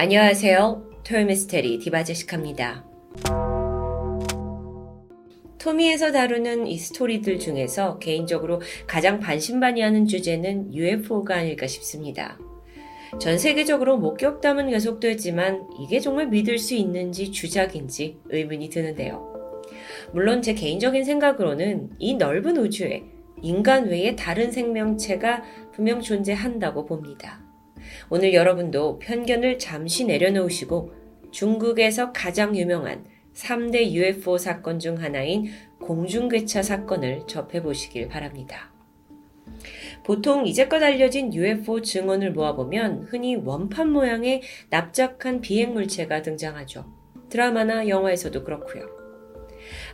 안녕하세요. 토요미스테리 디바제식합니다. 토미에서 다루는 이 스토리들 중에서 개인적으로 가장 반신반의하는 주제는 UFO가 아닐까 싶습니다. 전 세계적으로 목격담은 계속되지만 이게 정말 믿을 수 있는지 주작인지 의문이 드는데요. 물론 제 개인적인 생각으로는 이 넓은 우주에 인간 외에 다른 생명체가 분명 존재한다고 봅니다. 오늘 여러분도 편견을 잠시 내려놓으시고 중국에서 가장 유명한 3대 UFO 사건 중 하나인 공중괴차 사건을 접해보시길 바랍니다. 보통 이제껏 알려진 UFO 증언을 모아보면 흔히 원판 모양의 납작한 비행 물체가 등장하죠. 드라마나 영화에서도 그렇고요.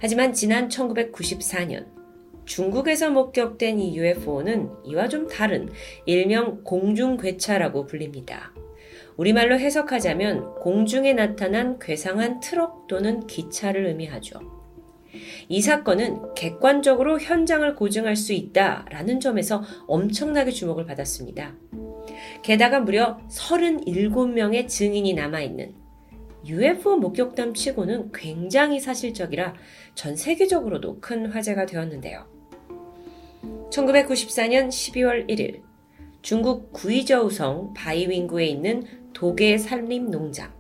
하지만 지난 1994년 중국에서 목격된 이 UFO는 이와 좀 다른 일명 공중괴차라고 불립니다. 우리말로 해석하자면 공중에 나타난 괴상한 트럭 또는 기차를 의미하죠. 이 사건은 객관적으로 현장을 고증할 수 있다라는 점에서 엄청나게 주목을 받았습니다. 게다가 무려 37명의 증인이 남아있는 UFO 목격담 치고는 굉장히 사실적이라 전 세계적으로도 큰 화제가 되었는데요. 1994년 12월 1일 중국 구이저우성 바이윙구에 있는 도계 산림 농장.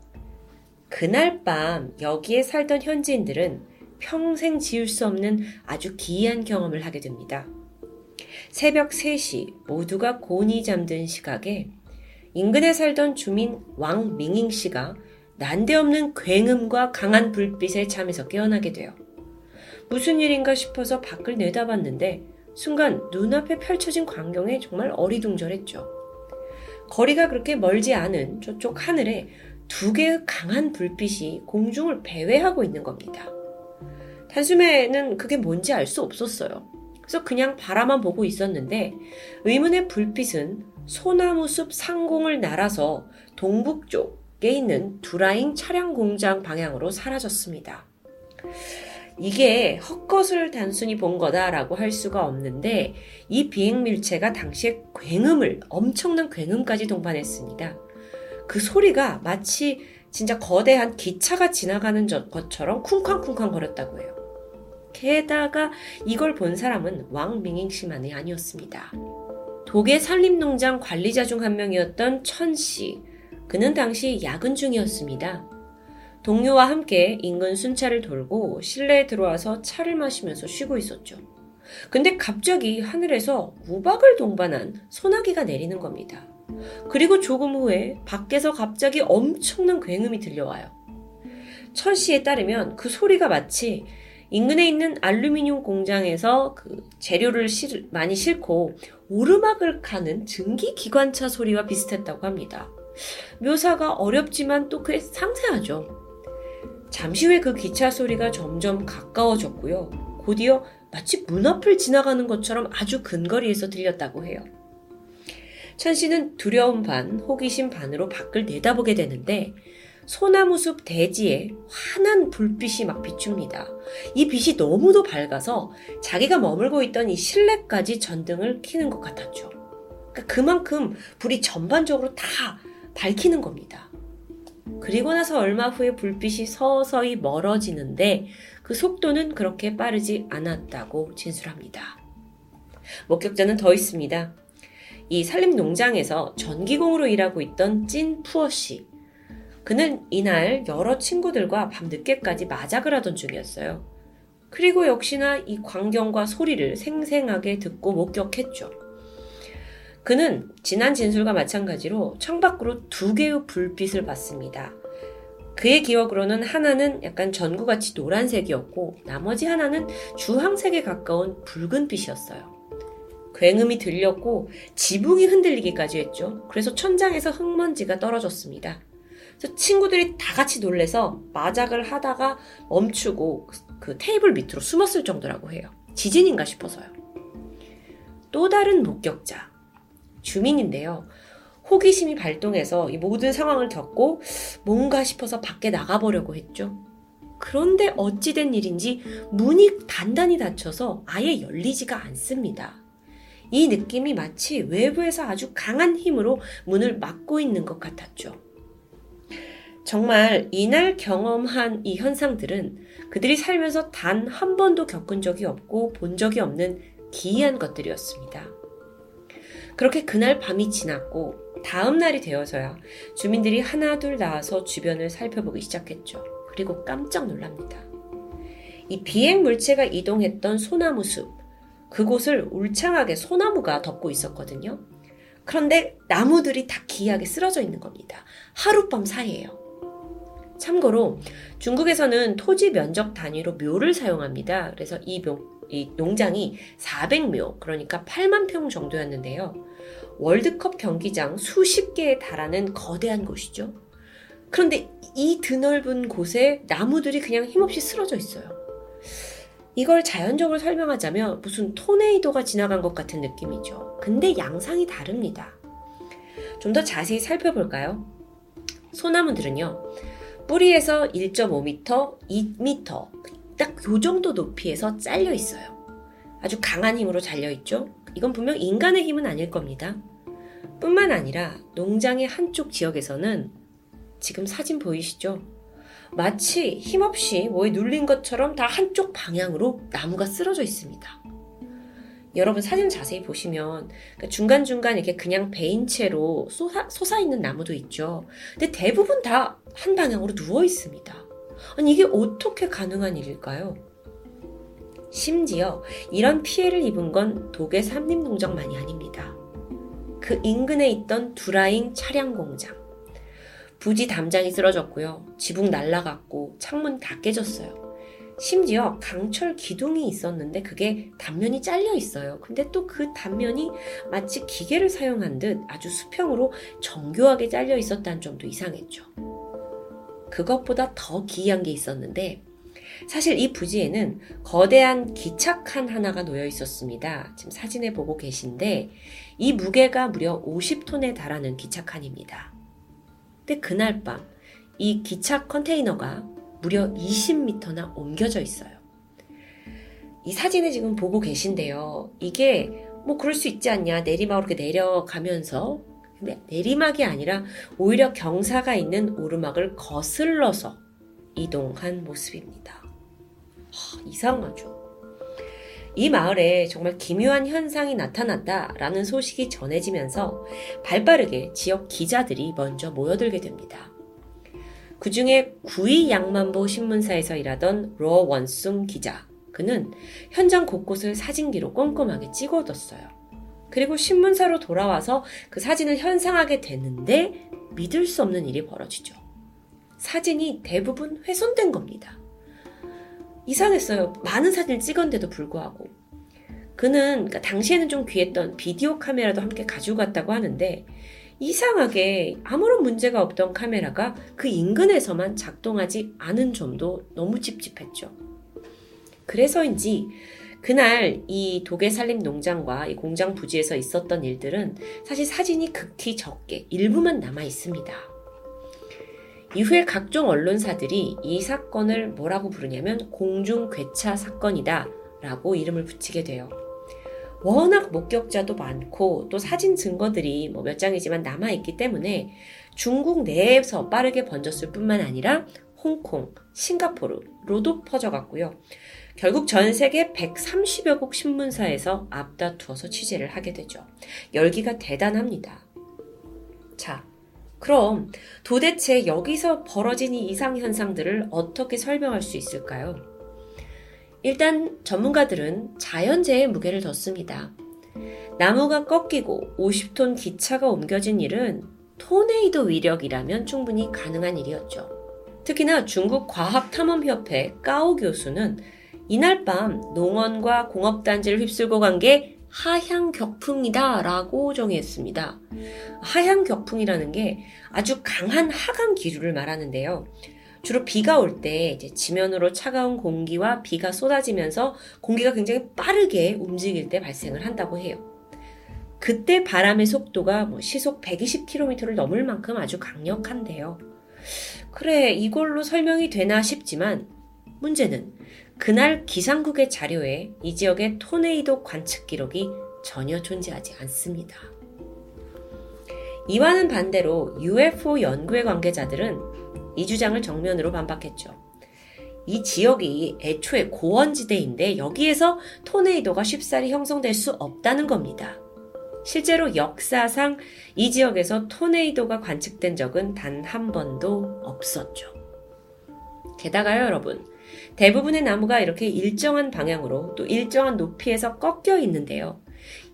그날 밤 여기에 살던 현지인들은 평생 지울 수 없는 아주 기이한 경험을 하게 됩니다. 새벽 3시 모두가 곤히 잠든 시각에 인근에 살던 주민 왕밍잉 씨가 난데없는 굉음과 강한 불빛에 잠에서 깨어나게 돼요. 무슨 일인가 싶어서 밖을 내다봤는데 순간 눈앞에 펼쳐진 광경에 정말 어리둥절했죠. 거리가 그렇게 멀지 않은 저쪽 하늘에 두 개의 강한 불빛이 공중을 배회하고 있는 겁니다. 단숨에는 그게 뭔지 알 수 없었어요. 그래서 그냥 바라만 보고 있었는데 의문의 불빛은 소나무 숲 상공을 날아서 동북쪽에 있는 두라잉 차량 공장 방향으로 사라졌습니다. 이게 헛것을 단순히 본 거다라고 할 수가 없는데 이 비행밀체가 당시에 굉음을 엄청난 굉음까지 동반했습니다. 그 소리가 마치 진짜 거대한 기차가 지나가는 것처럼 쿵쾅쿵쾅 거렸다고 해요. 게다가 이걸 본 사람은 왕 밍잉 씨만이 아니었습니다. 독일 산림농장 관리자 중 한 명이었던 천 씨. 그는 당시 야근 중이었습니다. 동료와 함께 인근 순찰을 돌고 실내에 들어와서 차를 마시면서 쉬고 있었죠. 근데 갑자기 하늘에서 우박을 동반한 소나기가 내리는 겁니다. 그리고 조금 후에 밖에서 갑자기 엄청난 굉음이 들려와요. 천 씨에 따르면 그 소리가 마치 인근에 있는 알루미늄 공장에서 그 재료를 실, 많이 싣고 오르막을 가는 증기 기관차 소리와 비슷했다고 합니다. 묘사가 어렵지만 또꽤 상세하죠. 잠시 후에 그 기차 소리가 점점 가까워졌고요. 곧이어 마치 문 앞을 지나가는 것처럼 아주 근거리에서 들렸다고 해요. 천 씨는 두려움 반, 호기심 반으로 밖을 내다보게 되는데 소나무 숲 대지에 환한 불빛이 막 비춥니다. 이 빛이 너무도 밝아서 자기가 머물고 있던 이 실내까지 전등을 켜는 것 같았죠. 그러니까 그만큼 불이 전반적으로 다 밝히는 겁니다. 그리고 나서 얼마 후에 불빛이 서서히 멀어지는데 그 속도는 그렇게 빠르지 않았다고 진술합니다. 목격자는 더 있습니다. 이 산림 농장에서 전기공으로 일하고 있던 찐 푸어 씨. 그는 이날 여러 친구들과 밤 늦게까지 마작을 하던 중이었어요. 그리고 역시나 이 광경과 소리를 생생하게 듣고 목격했죠. 그는 지난 진술과 마찬가지로 창밖으로 두 개의 불빛을 봤습니다. 그의 기억으로는 하나는 약간 전구같이 노란색이었고 나머지 하나는 주황색에 가까운 붉은 빛이었어요. 굉음이 들렸고 지붕이 흔들리기까지 했죠. 그래서 천장에서 흙먼지가 떨어졌습니다. 그래서 친구들이 다 같이 놀래서 마작을 하다가 멈추고 그 테이블 밑으로 숨었을 정도라고 해요. 지진인가 싶어서요. 또 다른 목격자. 주민인데요. 호기심이 발동해서 이 모든 상황을 겪고 뭔가 싶어서 밖에 나가보려고 했죠. 그런데 어찌된 일인지 문이 단단히 닫혀서 아예 열리지가 않습니다. 이 느낌이 마치 외부에서 아주 강한 힘으로 문을 막고 있는 것 같았죠. 정말 이날 경험한 이 현상들은 그들이 살면서 단 한 번도 겪은 적이 없고 본 적이 없는 기이한 것들이었습니다. 그렇게 그날 밤이 지났고 다음 날이 되어서야 주민들이 하나둘 나와서 주변을 살펴보기 시작했죠. 그리고 깜짝 놀랍니다. 이 비행 물체가 이동했던 소나무 숲, 그곳을 울창하게 소나무가 덮고 있었거든요. 그런데 나무들이 다 기이하게 쓰러져 있는 겁니다. 하룻밤 사이에요. 참고로 중국에서는 토지 면적 단위로 묘를 사용합니다. 그래서 이 묘, 이 농장이 400묘, 그러니까 8만 평 정도였는데요. 월드컵 경기장 수십 개에 달하는 거대한 곳이죠. 그런데 이 드넓은 곳에 나무들이 그냥 힘없이 쓰러져 있어요. 이걸 자연적으로 설명하자면 무슨 토네이도가 지나간 것 같은 느낌이죠. 근데 양상이 다릅니다. 좀 더 자세히 살펴볼까요? 소나무들은요, 뿌리에서 1.5m, 2m, 딱 요 정도 높이에서 잘려 있어요. 아주 강한 힘으로 잘려 있죠? 이건 분명 인간의 힘은 아닐 겁니다. 뿐만 아니라 농장의 한쪽 지역에서는 지금 사진 보이시죠? 마치 힘없이 뭐에 눌린 것처럼 다 한쪽 방향으로 나무가 쓰러져 있습니다. 여러분 사진 자세히 보시면 그러니까 중간중간 이렇게 그냥 베인 채로 솟아, 솟아 있는 나무도 있죠. 근데 대부분 다 한 방향으로 누워 있습니다. 아니 이게 어떻게 가능한 일일까요? 심지어 이런 피해를 입은 건 독의 삼림농장만이 아닙니다. 그 인근에 있던 두라잉 차량 공장, 부지 담장이 쓰러졌고요. 지붕 날라갔고 창문 다 깨졌어요. 심지어 강철 기둥이 있었는데 그게 단면이 잘려 있어요. 근데 또 그 단면이 마치 기계를 사용한 듯 아주 수평으로 정교하게 잘려 있었다는 점도 이상했죠. 그것보다 더 기이한 게 있었는데 사실 이 부지에는 거대한 기차칸 하나가 놓여 있었습니다. 지금 사진에 보고 계신데 이 무게가 무려 50톤에 달하는 기차칸입니다. 근데 그날 밤 이 기차 컨테이너가 무려 20m나 옮겨져 있어요. 이 사진을 지금 보고 계신데요. 이게 뭐 그럴 수 있지 않냐. 내리막으로 이렇게 내려가면서 내리막이 아니라 오히려 경사가 있는 오르막을 거슬러서 이동한 모습입니다. 하, 이상하죠. 이 마을에 정말 기묘한 현상이 나타났다라는 소식이 전해지면서 발빠르게 지역 기자들이 먼저 모여들게 됩니다. 그 중에 구이 양만보 신문사에서 일하던 로 원숭 기자. 그는 현장 곳곳을 사진기로 꼼꼼하게 찍어뒀어요. 그리고 신문사로 돌아와서 그 사진을 현상하게 되는데 믿을 수 없는 일이 벌어지죠. 사진이 대부분 훼손된 겁니다. 이상했어요. 많은 사진을 찍었는데도 불구하고. 그는 그러니까 당시에는 좀 귀했던 비디오 카메라도 함께 가지고 갔다고 하는데 이상하게 아무런 문제가 없던 카메라가 그 인근에서만 작동하지 않은 점도 너무 찝찝했죠. 그래서인지 그날 이 독일 산림 농장과 이 공장 부지에서 있었던 일들은 사실 사진이 극히 적게 일부만 남아 있습니다. 이후에 각종 언론사들이 이 사건을 뭐라고 부르냐면 공중 괴차 사건이다 라고 이름을 붙이게 돼요. 워낙 목격자도 많고 또 사진 증거들이 뭐 몇 장이지만 남아있기 때문에 중국 내에서 빠르게 번졌을 뿐만 아니라 홍콩, 싱가포르로도 퍼져갔고요. 결국 전 세계 130여 곡 신문사에서 앞다투어서 취재를 하게 되죠. 열기가 대단합니다. 자, 그럼 도대체 여기서 벌어진 이 이상 현상들을 어떻게 설명할 수 있을까요? 일단 전문가들은 자연재해의 무게를 뒀습니다. 나무가 꺾이고 50톤 기차가 옮겨진 일은 토네이도 위력이라면 충분히 가능한 일이었죠. 특히나 중국 과학탐험협회 까오 교수는 이날 밤 농원과 공업단지를 휩쓸고 간 게 하향 격풍이다 라고 정의했습니다. 하향 격풍이라는 게 아주 강한 하강 기류를 말하는데요. 주로 비가 올때 지면으로 차가운 공기와 비가 쏟아지면서 공기가 굉장히 빠르게 움직일 때 발생을 한다고 해요. 그때 바람의 속도가 뭐 시속 120km를 넘을 만큼 아주 강력한데요. 그래, 이걸로 설명이 되나 싶지만 문제는 그날 기상국의 자료에 이 지역의 토네이도 관측 기록이 전혀 존재하지 않습니다. 이와는 반대로 UFO 연구의 관계자들은 이 주장을 정면으로 반박했죠. 이 지역이 애초에 고원지대인데 여기에서 토네이도가 쉽사리 형성될 수 없다는 겁니다. 실제로 역사상 이 지역에서 토네이도가 관측된 적은 단 한 번도 없었죠. 게다가요, 여러분. 대부분의 나무가 이렇게 일정한 방향으로 또 일정한 높이에서 꺾여 있는데요.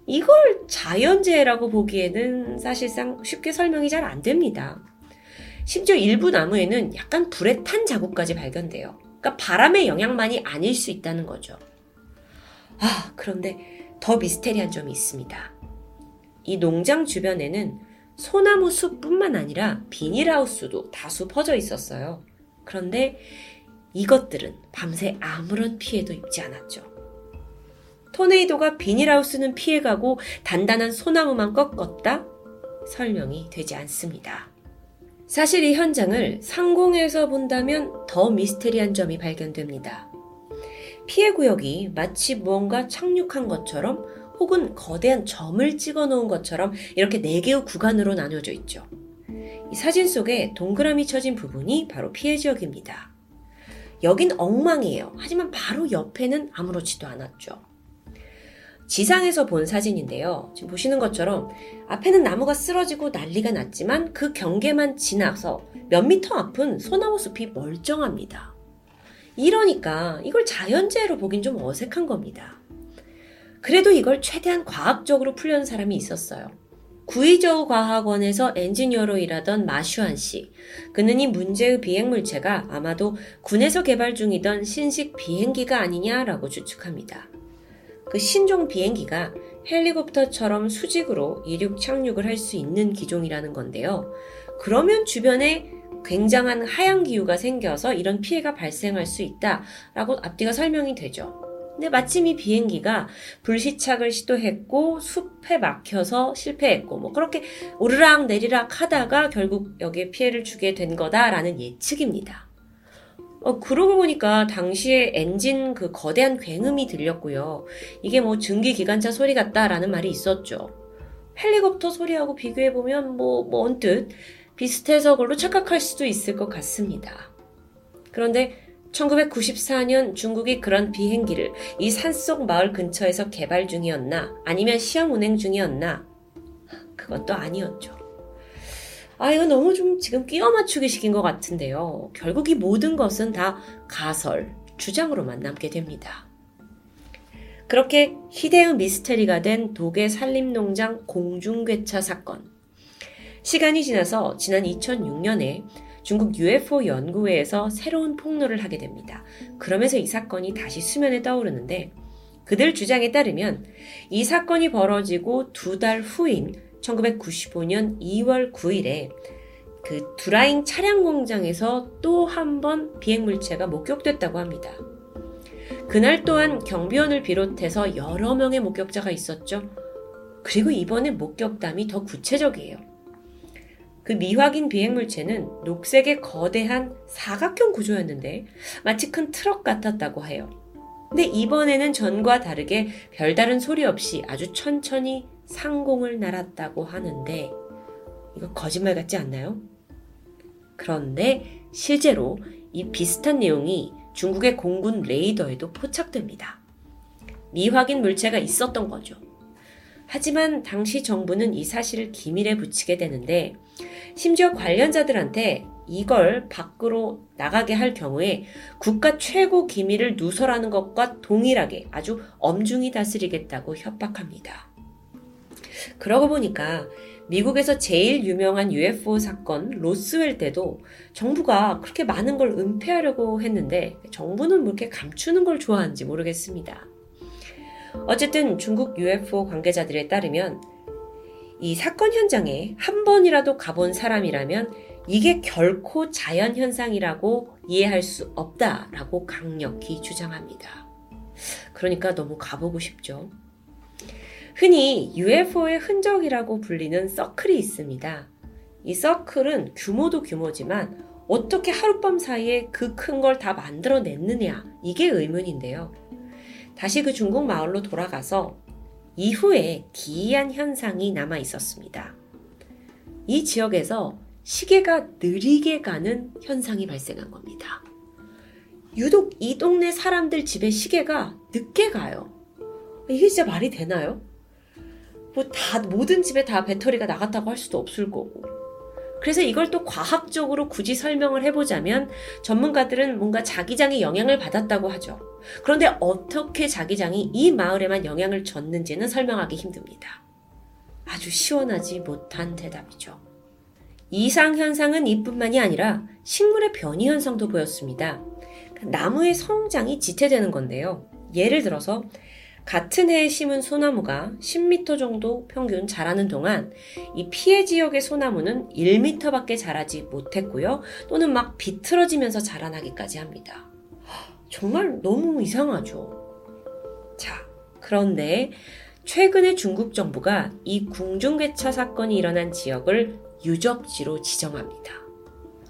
이걸 자연재해라고 보기에는 사실상 쉽게 설명이 잘 안 됩니다. 심지어 일부 나무에는 약간 불에 탄 자국까지 발견돼요. 그러니까 바람의 영향만이 아닐 수 있다는 거죠. 아, 그런데 더 미스테리한 점이 있습니다. 이 농장 주변에는 소나무 숲뿐만 아니라 비닐하우스도 다수 퍼져 있었어요. 그런데 이것들은 밤새 아무런 피해도 입지 않았죠. 토네이도가 비닐하우스는 피해가고 단단한 소나무만 꺾었다? 설명이 되지 않습니다. 사실 이 현장을 상공에서 본다면 더 미스테리한 점이 발견됩니다. 피해 구역이 마치 무언가 착륙한 것처럼 혹은 거대한 점을 찍어 놓은 것처럼 이렇게 4개의 구간으로 나뉘어져 있죠. 이 사진 속에 동그라미 쳐진 부분이 바로 피해 지역입니다. 여긴 엉망이에요. 하지만 바로 옆에는 아무렇지도 않았죠. 지상에서 본 사진인데요. 지금 보시는 것처럼 앞에는 나무가 쓰러지고 난리가 났지만 그 경계만 지나서 몇 미터 앞은 소나무 숲이 멀쩡합니다. 이러니까 이걸 자연재해로 보긴 좀 어색한 겁니다. 그래도 이걸 최대한 과학적으로 풀려는 사람이 있었어요. 구이저우 과학원에서 엔지니어로 일하던 마슈안 씨. 그는 이 문제의 비행물체가 아마도 군에서 개발 중이던 신식 비행기가 아니냐라고 추측합니다. 그 신종 비행기가 헬리콥터처럼 수직으로 이륙 착륙을 할 수 있는 기종이라는 건데요. 그러면 주변에 굉장한 하향 기후가 생겨서 이런 피해가 발생할 수 있다라고 앞뒤가 설명이 되죠. 근데 마침 이 비행기가 불시착을 시도했고 숲에 막혀서 실패했고 뭐 그렇게 오르락 내리락 하다가 결국 여기에 피해를 주게 된 거다라는 예측입니다. 어, 그러고 보니까 당시에 엔진 그 거대한 굉음이 들렸고요. 이게 뭐 증기 기관차 소리 같다라는 말이 있었죠. 헬리콥터 소리하고 비교해 보면 뭐, 뭐 언뜻 비슷해서 그걸로 착각할 수도 있을 것 같습니다. 그런데 1994년 중국이 그런 비행기를 이 산속 마을 근처에서 개발 중이었나 아니면 시험 운행 중이었나 또 아니었죠. 아, 이거 너무 좀 지금 끼워 맞추기 식인 것 같은데요. 결국 이 모든 것은 다 가설, 주장으로만 남게 됩니다. 그렇게 희대의 미스테리가 된 독일 산림농장 공중괴차 사건. 시간이 지나서 지난 2006년에 중국 UFO 연구회에서 새로운 폭로를 하게 됩니다. 그러면서 이 사건이 다시 수면에 떠오르는데 그들 주장에 따르면 이 사건이 벌어지고 두 달 후인 1995년 2월 9일에 그 드라잉 차량 공장에서 또 한 번 비행 물체가 목격됐다고 합니다. 그날 또한 경비원을 비롯해서 여러 명의 목격자가 있었죠. 그리고 이번에 목격담이 더 구체적이에요. 그 미확인 비행 물체는 녹색의 거대한 사각형 구조였는데 마치 큰 트럭 같았다고 해요. 근데 이번에는 전과 다르게 별다른 소리 없이 아주 천천히 상공을 날았다고 하는데 이거 거짓말 같지 않나요? 그런데 실제로 이 비슷한 내용이 중국의 공군 레이더에도 포착됩니다. 미확인 물체가 있었던 거죠. 하지만 당시 정부는 이 사실을 기밀에 붙이게 되는데 심지어 관련자들한테 이걸 밖으로 나가게 할 경우에 국가 최고 기밀을 누설하는 것과 동일하게 아주 엄중히 다스리겠다고 협박합니다. 그러고 보니까 미국에서 제일 유명한 UFO 사건 로스웰 때도 정부가 그렇게 많은 걸 은폐하려고 했는데 정부는 뭐 이렇게 감추는 걸 좋아하는지 모르겠습니다. 어쨌든 중국 UFO 관계자들에 따르면 이 사건 현장에 한 번이라도 가본 사람이라면 이게 결코 자연 현상이라고 이해할 수 없다라고 강력히 주장합니다. 그러니까 너무 가보고 싶죠. 흔히 UFO의 흔적이라고 불리는 서클이 있습니다. 이 서클은 규모도 규모지만 어떻게 하룻밤 사이에 그 큰 걸 다 만들어냈느냐, 이게 의문인데요. 다시 그 중국 마을로 돌아가서 이후에 기이한 현상이 남아 있었습니다. 이 지역에서 시계가 느리게 가는 현상이 발생한 겁니다. 유독 이 동네 사람들 집에 시계가 늦게 가요. 이게 진짜 말이 되나요? 뭐 다, 모든 집에 다 배터리가 나갔다고 할 수도 없을 거고. 그래서 이걸 또 과학적으로 굳이 설명을 해보자면 전문가들은 뭔가 자기장이 영향을 받았다고 하죠. 그런데 어떻게 자기장이 이 마을에만 영향을 줬는지는 설명하기 힘듭니다. 아주 시원하지 못한 대답이죠. 이상 현상은 이뿐만이 아니라 식물의 변이 현상도 보였습니다. 나무의 성장이 지체되는 건데요. 예를 들어서 같은 해에 심은 소나무가 10m 정도 평균 자라는 동안 이 피해 지역의 소나무는 1m밖에 자라지 못했고요. 또는 막 비틀어지면서 자라나기까지 합니다. 정말 너무 이상하죠. 자, 그런데 최근에 중국 정부가 이 궁중괴차 사건이 일어난 지역을 유적지로 지정합니다.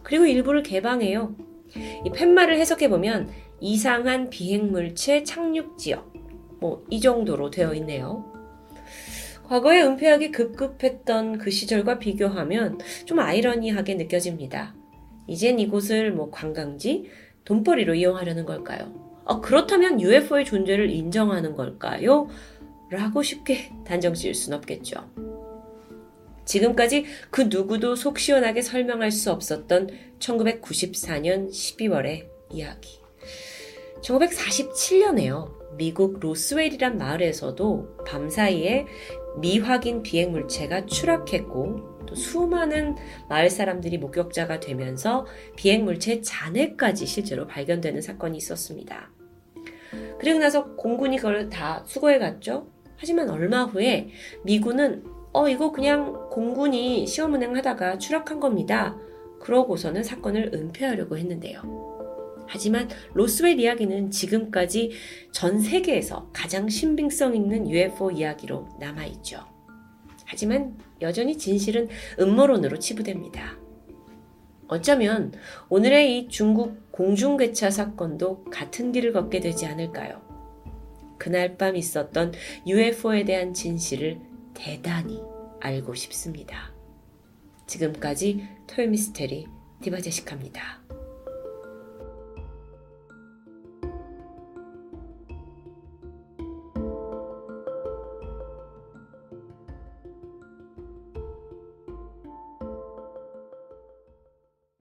그리고 일부를 개방해요. 이 팻말을 해석해보면 이상한 비행물체 착륙 지역, 뭐, 이 정도로 되어 있네요. 과거에 은폐하기 급급했던 그 시절과 비교하면 좀 아이러니하게 느껴집니다. 이젠 이곳을 뭐 관광지, 돈벌이로 이용하려는 걸까요? 어, 그렇다면 UFO의 존재를 인정하는 걸까요? 라고 쉽게 단정 지을 순 없겠죠. 지금까지 그 누구도 속 시원하게 설명할 수 없었던 1994년 12월의 이야기. 1947년에요. 미국 로스웰이란 마을에서도 밤사이에 미확인 비행 물체가 추락했고 또 수많은 마을 사람들이 목격자가 되면서 비행 물체 잔해까지 실제로 발견되는 사건이 있었습니다. 그리고 나서 공군이 그걸 다 수거해 갔죠. 하지만 얼마 후에 미군은 어 이거 그냥 공군이 시험 운행하다가 추락한 겁니다. 그러고서는 사건을 은폐하려고 했는데요. 하지만 로스웰 이야기는 지금까지 전 세계에서 가장 신빙성 있는 UFO 이야기로 남아있죠. 하지만 여전히 진실은 음모론으로 치부됩니다. 어쩌면 오늘의 이 중국 공중괴차 사건도 같은 길을 걷게 되지 않을까요? 그날 밤 있었던 UFO에 대한 진실을 대단히 알고 싶습니다. 지금까지 토요미스테리 디바제식합니다.